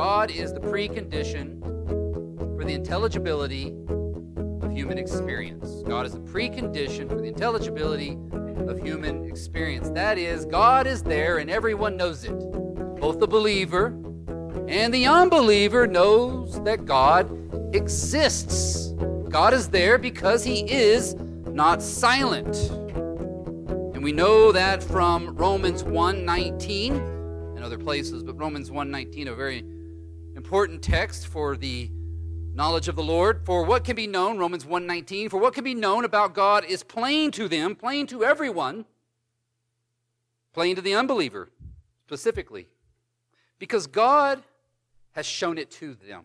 God is the precondition for the intelligibility of human experience. God is the precondition for the intelligibility of human experience. That is, God is there and everyone knows it. Both the believer and the unbeliever knows that God exists. God is there because he is not silent. And we know that from Romans 1:19 and other places, but Romans 1:19 a very important text for the knowledge of the Lord. For what can be known, Romans 1:19, for what can be known about God is plain to them, plain to everyone, plain to the unbeliever specifically. Because God has shown it to them.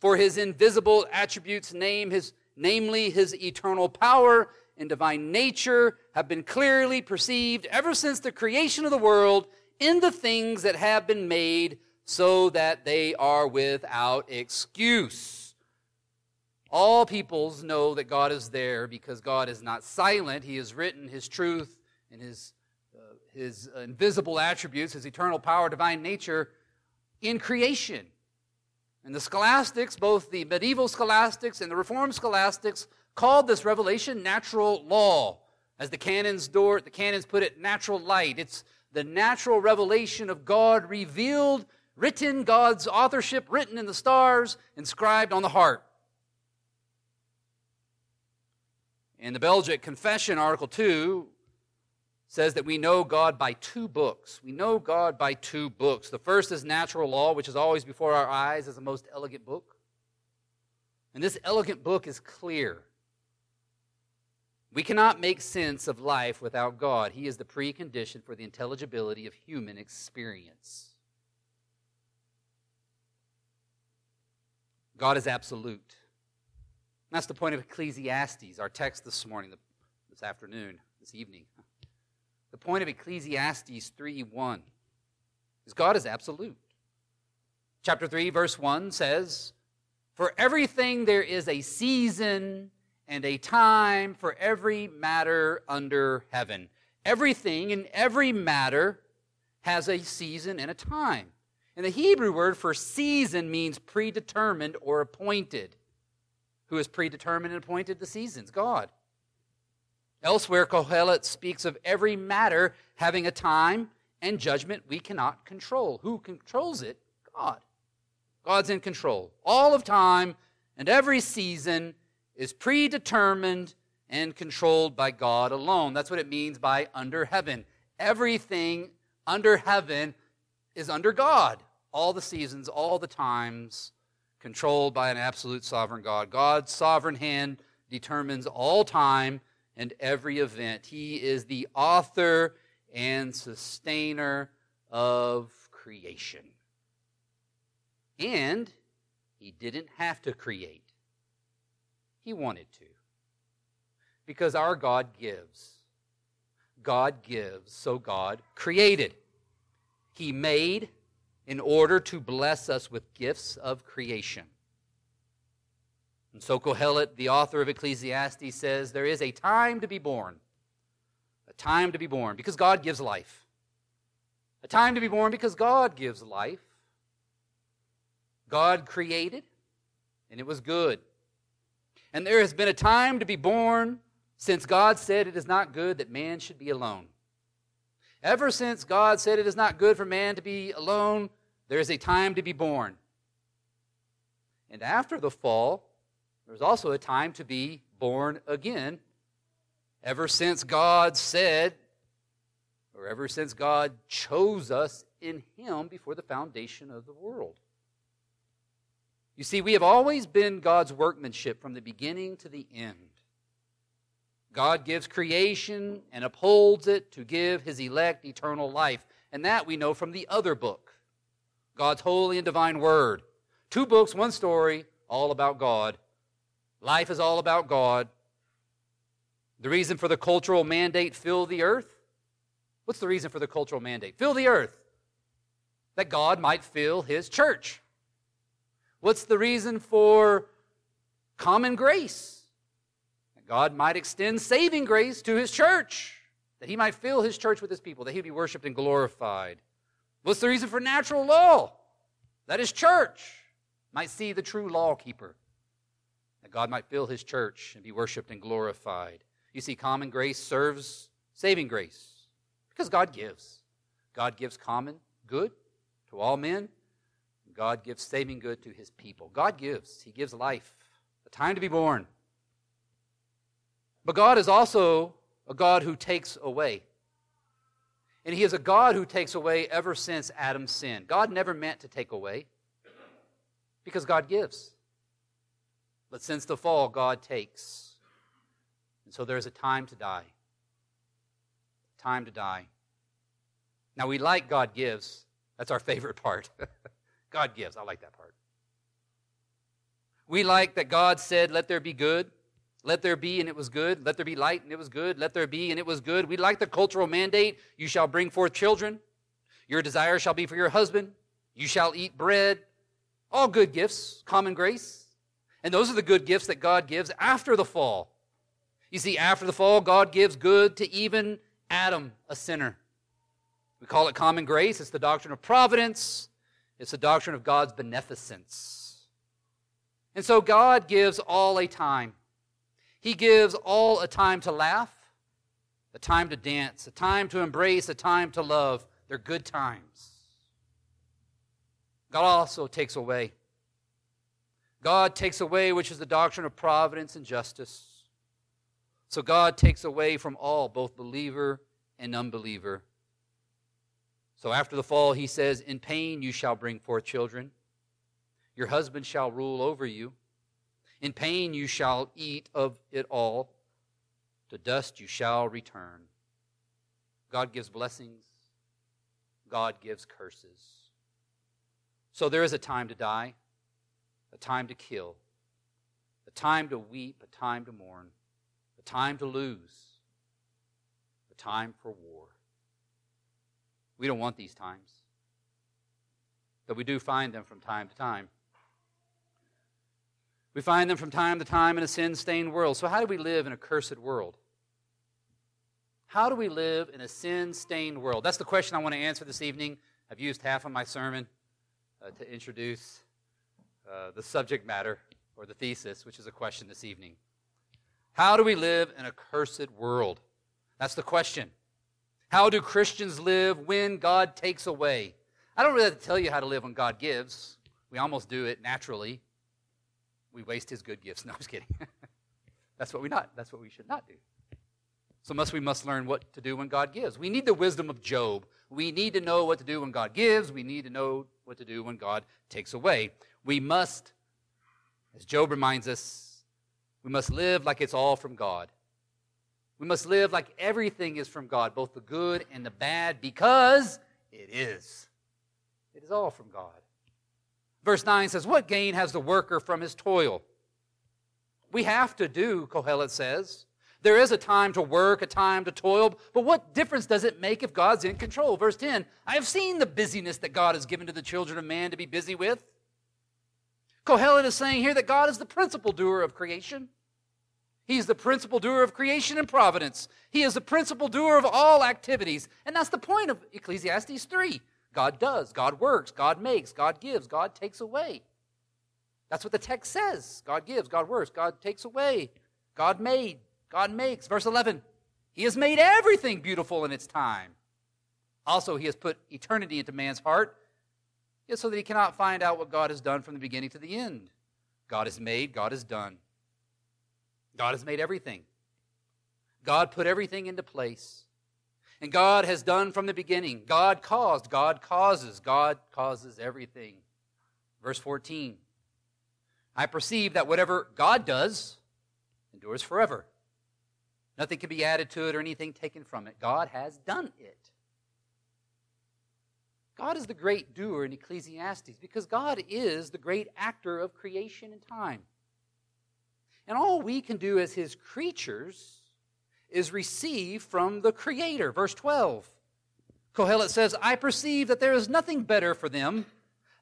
For his invisible attributes name his namely his eternal power and divine nature have been clearly perceived ever since the creation of the world in the things that have been made so that they are without excuse. All peoples know that God is there because God is not silent. He has written His truth and His, uh, his invisible attributes, His eternal power, divine nature in creation. And the scholastics, both the medieval scholastics and the Reformed scholastics, called this revelation natural law. As the canons, Dort, the canons put it, natural light. It's the natural revelation of God revealed written, God's authorship written in the stars, inscribed on the heart. In the Belgic Confession, Article 2 says that we know God by two books. We know God by two books. The first is natural law, which is always before our eyes as the most elegant book. And this elegant book is clear. We cannot make sense of life without God. He is the precondition for the intelligibility of human experience. God is absolute. That's the point of Ecclesiastes, our text this morning, this afternoon, this evening. The point of Ecclesiastes 3 1 is God is absolute. Chapter 3, verse 1 says, For everything there is a season and a time for every matter under heaven. Everything and every matter has a season and a time. And the Hebrew word for season means predetermined or appointed. Who has predetermined and appointed the seasons? God. Elsewhere, Kohelet speaks of every matter having a time and judgment we cannot control. Who controls it? God. God's in control. All of time and every season is predetermined and controlled by God alone. That's what it means by under heaven. Everything under heaven is under God. All the seasons, all the times, controlled by an absolute sovereign God. God's sovereign hand determines all time and every event. He is the author and sustainer of creation. And he didn't have to create, he wanted to. Because our God gives. God gives, so God created. He made in order to bless us with gifts of creation. And so Kohelet, the author of Ecclesiastes, says there is a time to be born. A time to be born because God gives life. A time to be born because God gives life. God created, and it was good. And there has been a time to be born since God said it is not good that man should be alone. Ever since God said it is not good for man to be alone, there is a time to be born. And after the fall, there's also a time to be born again. Ever since God said, or ever since God chose us in Him before the foundation of the world. You see, we have always been God's workmanship from the beginning to the end. God gives creation and upholds it to give his elect eternal life. And that we know from the other book, God's holy and divine word. Two books, one story, all about God. Life is all about God. The reason for the cultural mandate, fill the earth? What's the reason for the cultural mandate? Fill the earth. That God might fill his church. What's the reason for common grace? God might extend saving grace to his church, that he might fill his church with his people, that he'd be worshiped and glorified. What's the reason for natural law? that his church might see the true lawkeeper, that God might fill his church and be worshiped and glorified. You see, common grace serves saving grace because God gives. God gives common good to all men. God gives saving good to his people. God gives. He gives life, the time to be born. But God is also a God who takes away. And He is a God who takes away ever since Adam sinned. God never meant to take away because God gives. But since the fall, God takes. And so there's a time to die. Time to die. Now, we like God gives. That's our favorite part. God gives. I like that part. We like that God said, Let there be good. Let there be, and it was good. Let there be light, and it was good. Let there be, and it was good. We like the cultural mandate you shall bring forth children. Your desire shall be for your husband. You shall eat bread. All good gifts, common grace. And those are the good gifts that God gives after the fall. You see, after the fall, God gives good to even Adam, a sinner. We call it common grace. It's the doctrine of providence, it's the doctrine of God's beneficence. And so God gives all a time. He gives all a time to laugh, a time to dance, a time to embrace, a time to love. They're good times. God also takes away. God takes away, which is the doctrine of providence and justice. So God takes away from all, both believer and unbeliever. So after the fall, he says, In pain you shall bring forth children. Your husband shall rule over you. In pain you shall eat of it all. To dust you shall return. God gives blessings, God gives curses. So there is a time to die, a time to kill, a time to weep, a time to mourn, a time to lose, a time for war. We don't want these times, but we do find them from time to time. We find them from time to time in a sin stained world. So, how do we live in a cursed world? How do we live in a sin stained world? That's the question I want to answer this evening. I've used half of my sermon uh, to introduce uh, the subject matter or the thesis, which is a question this evening. How do we live in a cursed world? That's the question. How do Christians live when God takes away? I don't really have to tell you how to live when God gives. We almost do it naturally we waste his good gifts. No, I'm just kidding. that's what we not. That's what we should not do. So must we must learn what to do when God gives. We need the wisdom of Job. We need to know what to do when God gives. We need to know what to do when God takes away. We must, as Job reminds us, we must live like it's all from God. We must live like everything is from God, both the good and the bad, because it is. It is all from God. Verse 9 says, What gain has the worker from his toil? We have to do, Kohelet says. There is a time to work, a time to toil, but what difference does it make if God's in control? Verse 10 I have seen the busyness that God has given to the children of man to be busy with. Kohelet is saying here that God is the principal doer of creation. He's the principal doer of creation and providence. He is the principal doer of all activities. And that's the point of Ecclesiastes 3. God does, God works, God makes, God gives, God takes away. That's what the text says. God gives, God works, God takes away, God made, God makes. Verse 11 He has made everything beautiful in its time. Also, He has put eternity into man's heart so that he cannot find out what God has done from the beginning to the end. God has made, God has done. God has made everything. God put everything into place. And God has done from the beginning. God caused, God causes, God causes everything. Verse 14 I perceive that whatever God does endures forever. Nothing can be added to it or anything taken from it. God has done it. God is the great doer in Ecclesiastes because God is the great actor of creation and time. And all we can do as his creatures is received from the Creator. Verse 12. Kohelet says, I perceive that there is nothing better for them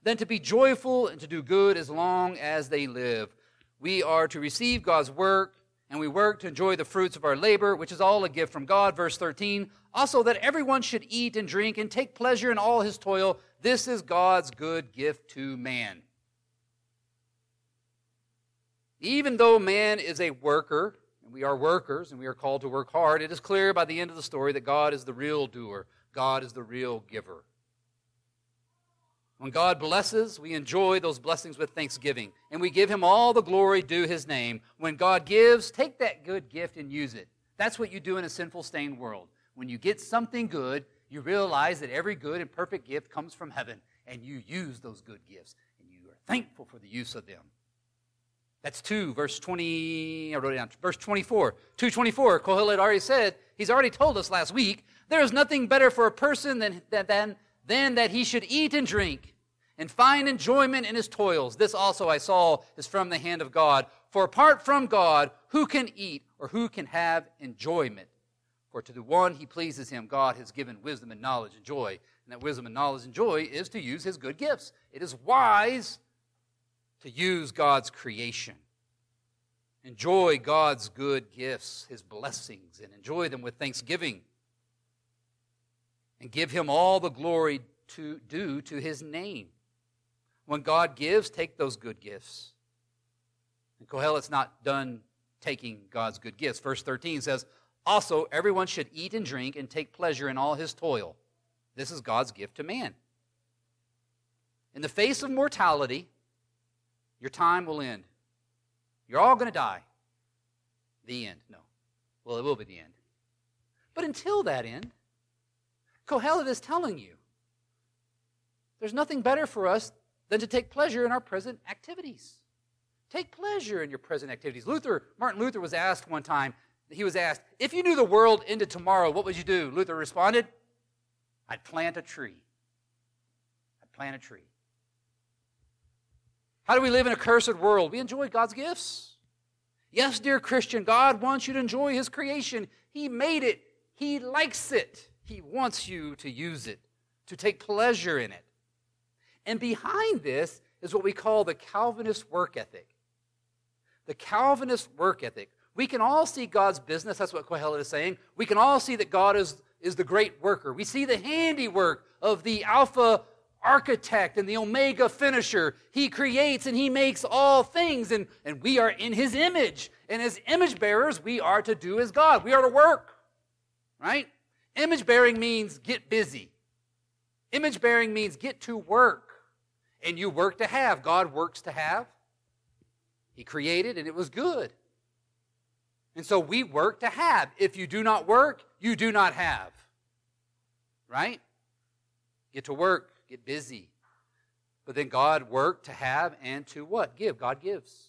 than to be joyful and to do good as long as they live. We are to receive God's work and we work to enjoy the fruits of our labor, which is all a gift from God. Verse 13. Also, that everyone should eat and drink and take pleasure in all his toil. This is God's good gift to man. Even though man is a worker, we are workers, and we are called to work hard, it is clear by the end of the story that God is the real doer, God is the real giver. When God blesses, we enjoy those blessings with thanksgiving, and we give Him all the glory due His name. When God gives, take that good gift and use it. That's what you do in a sinful, stained world. When you get something good, you realize that every good and perfect gift comes from heaven, and you use those good gifts, and you are thankful for the use of them. That's 2, verse 20, I wrote it down, verse 24. 224, Kohelet already said, he's already told us last week, there is nothing better for a person than, than, than that he should eat and drink and find enjoyment in his toils. This also I saw is from the hand of God. For apart from God, who can eat or who can have enjoyment? For to the one he pleases him, God has given wisdom and knowledge and joy. And that wisdom and knowledge and joy is to use his good gifts. It is wise to use God's creation. Enjoy God's good gifts, his blessings, and enjoy them with thanksgiving. And give him all the glory to due to his name. When God gives, take those good gifts. And Kohelet's not done taking God's good gifts. Verse 13 says, Also, everyone should eat and drink and take pleasure in all his toil. This is God's gift to man. In the face of mortality, your time will end. You're all going to die. The end. No. Well, it will be the end. But until that end, Kohelet is telling you there's nothing better for us than to take pleasure in our present activities. Take pleasure in your present activities. Luther, Martin Luther was asked one time, he was asked, if you knew the world ended tomorrow, what would you do? Luther responded, I'd plant a tree. I'd plant a tree. How do we live in a cursed world? We enjoy God's gifts. Yes, dear Christian, God wants you to enjoy His creation. He made it, He likes it. He wants you to use it, to take pleasure in it. And behind this is what we call the Calvinist work ethic. The Calvinist work ethic. We can all see God's business. That's what Kohelet is saying. We can all see that God is, is the great worker. We see the handiwork of the Alpha architect and the Omega finisher. He creates and He makes all things, and, and we are in His image. And as image bearers, we are to do as God. We are to work, right? Image bearing means get busy. Image bearing means get to work. And you work to have. God works to have. He created and it was good. And so we work to have. If you do not work, you do not have. Right? Get to work, get busy. But then God worked to have and to what? Give. God gives.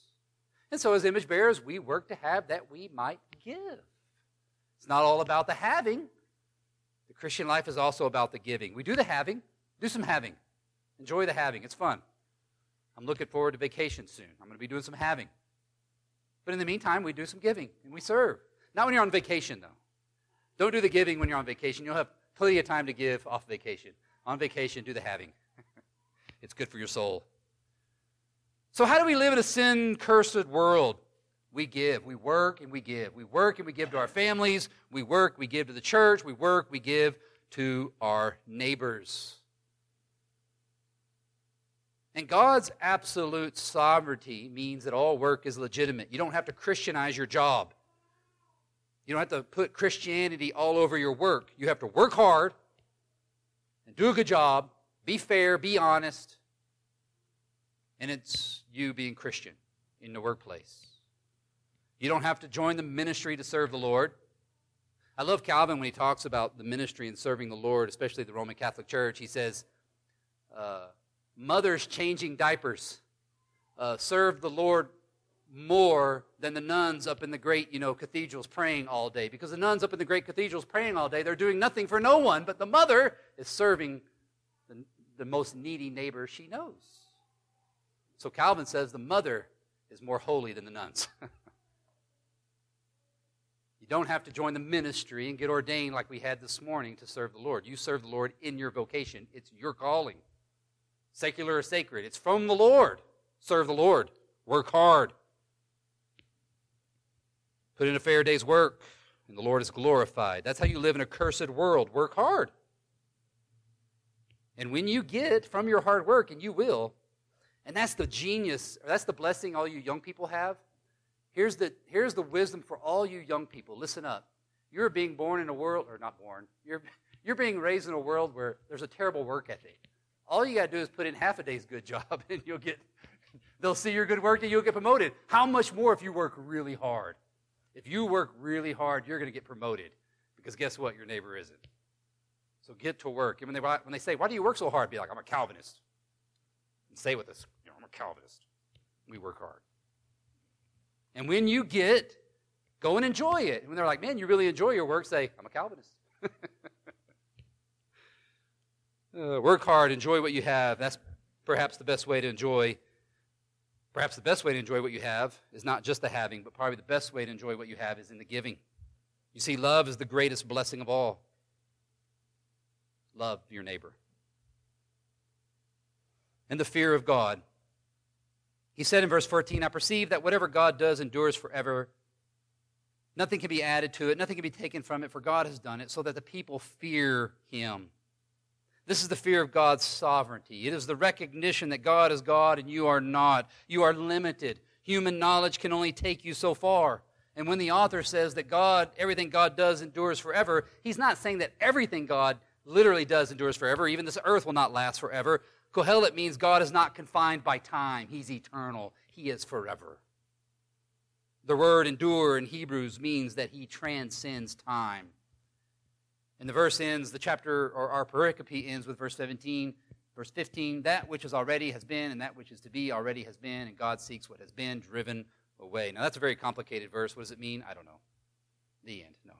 And so as image bearers, we work to have that we might give. It's not all about the having. The Christian life is also about the giving. We do the having, do some having. Enjoy the having. It's fun. I'm looking forward to vacation soon. I'm going to be doing some having. But in the meantime, we do some giving and we serve. Not when you're on vacation, though. Don't do the giving when you're on vacation. You'll have plenty of time to give off vacation. On vacation, do the having. it's good for your soul. So, how do we live in a sin cursed world? We give. We work and we give. We work and we give to our families. We work, we give to the church. We work, we give to our neighbors. And God's absolute sovereignty means that all work is legitimate. You don't have to Christianize your job. You don't have to put Christianity all over your work. You have to work hard and do a good job, be fair, be honest, and it's you being Christian in the workplace. You don't have to join the ministry to serve the Lord. I love Calvin when he talks about the ministry and serving the Lord, especially the Roman Catholic Church. He says, uh, mothers changing diapers uh, serve the Lord more than the nuns up in the great, you know, cathedrals praying all day. Because the nuns up in the great cathedrals praying all day, they're doing nothing for no one, but the mother is serving the, the most needy neighbor she knows. So Calvin says the mother is more holy than the nuns. you don't have to join the ministry and get ordained like we had this morning to serve the Lord. You serve the Lord in your vocation, it's your calling secular or sacred. It's from the Lord. Serve the Lord. Work hard. Put in a fair day's work, and the Lord is glorified. That's how you live in a cursed world. Work hard. And when you get from your hard work, and you will, and that's the genius, that's the blessing all you young people have. Here's the, here's the wisdom for all you young people. Listen up. You're being born in a world, or not born, you're, you're being raised in a world where there's a terrible work ethic. All you got to do is put in half a day's good job, and you'll get, they'll see your good work and you'll get promoted. How much more if you work really hard? If you work really hard, you're going to get promoted because guess what? Your neighbor isn't. So get to work. And when they, when they say, Why do you work so hard? Be like, I'm a Calvinist. And say with us, you know, I'm a Calvinist. We work hard. And when you get, go and enjoy it. And When they're like, Man, you really enjoy your work, say, I'm a Calvinist. uh, work hard, enjoy what you have. That's perhaps the best way to enjoy Perhaps the best way to enjoy what you have is not just the having, but probably the best way to enjoy what you have is in the giving. You see, love is the greatest blessing of all. Love your neighbor. And the fear of God. He said in verse 14, I perceive that whatever God does endures forever. Nothing can be added to it, nothing can be taken from it, for God has done it, so that the people fear him. This is the fear of God's sovereignty. It is the recognition that God is God and you are not. You are limited. Human knowledge can only take you so far. And when the author says that God, everything God does endures forever, he's not saying that everything God literally does endures forever. Even this earth will not last forever. Kohelet means God is not confined by time, He's eternal, He is forever. The word endure in Hebrews means that He transcends time. And the verse ends, the chapter or our pericope ends with verse 17, verse 15. That which is already has been, and that which is to be already has been, and God seeks what has been driven away. Now that's a very complicated verse. What does it mean? I don't know. The end. No.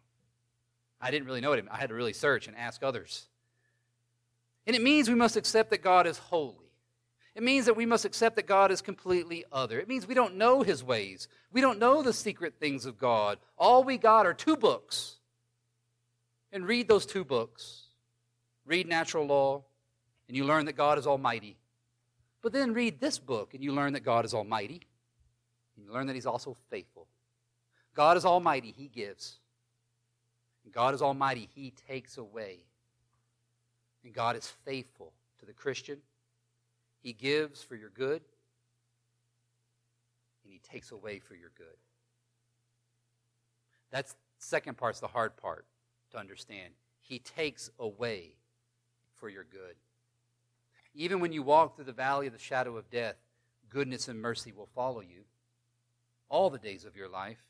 I didn't really know it. I had to really search and ask others. And it means we must accept that God is holy. It means that we must accept that God is completely other. It means we don't know his ways. We don't know the secret things of God. All we got are two books and read those two books. Read natural law, and you learn that God is almighty. But then read this book, and you learn that God is almighty. And you learn that He's also faithful. God is almighty, He gives. And God is almighty, He takes away. And God is faithful to the Christian. He gives for your good, and He takes away for your good. That's second part's the hard part to understand. He takes away for your good. Even when you walk through the valley of the shadow of death, goodness and mercy will follow you all the days of your life.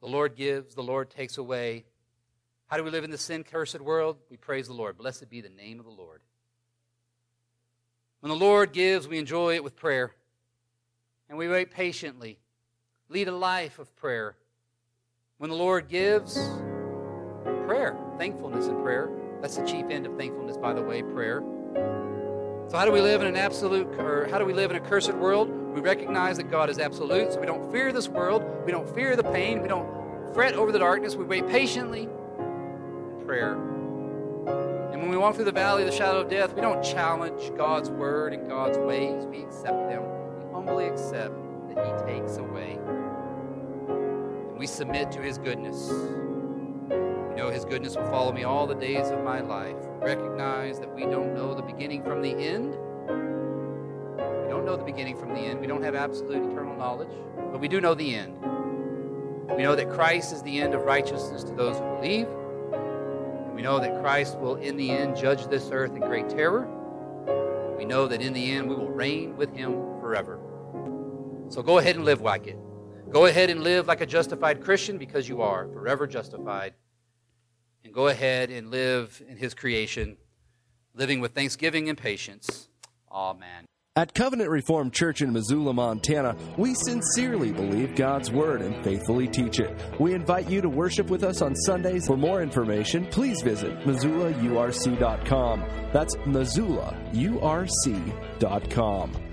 The Lord gives, the Lord takes away. How do we live in the sin cursed world? We praise the Lord. Blessed be the name of the Lord. When the Lord gives, we enjoy it with prayer. And we wait patiently. Lead a life of prayer. When the Lord gives, prayer, thankfulness and prayer. That's the chief end of thankfulness, by the way, prayer. So, how do we live in an absolute, or how do we live in a cursed world? We recognize that God is absolute, so we don't fear this world. We don't fear the pain. We don't fret over the darkness. We wait patiently in prayer. And when we walk through the valley of the shadow of death, we don't challenge God's word and God's ways. We accept them. We humbly accept that He takes away we submit to His goodness. We know His goodness will follow me all the days of my life. Recognize that we don't know the beginning from the end. We don't know the beginning from the end. We don't have absolute eternal knowledge, but we do know the end. We know that Christ is the end of righteousness to those who believe. We know that Christ will, in the end, judge this earth in great terror. We know that in the end, we will reign with Him forever. So go ahead and live like it. Go ahead and live like a justified Christian because you are forever justified. And go ahead and live in His creation, living with thanksgiving and patience. Amen. At Covenant Reformed Church in Missoula, Montana, we sincerely believe God's Word and faithfully teach it. We invite you to worship with us on Sundays. For more information, please visit MissoulaURC.com. That's MissoulaURC.com.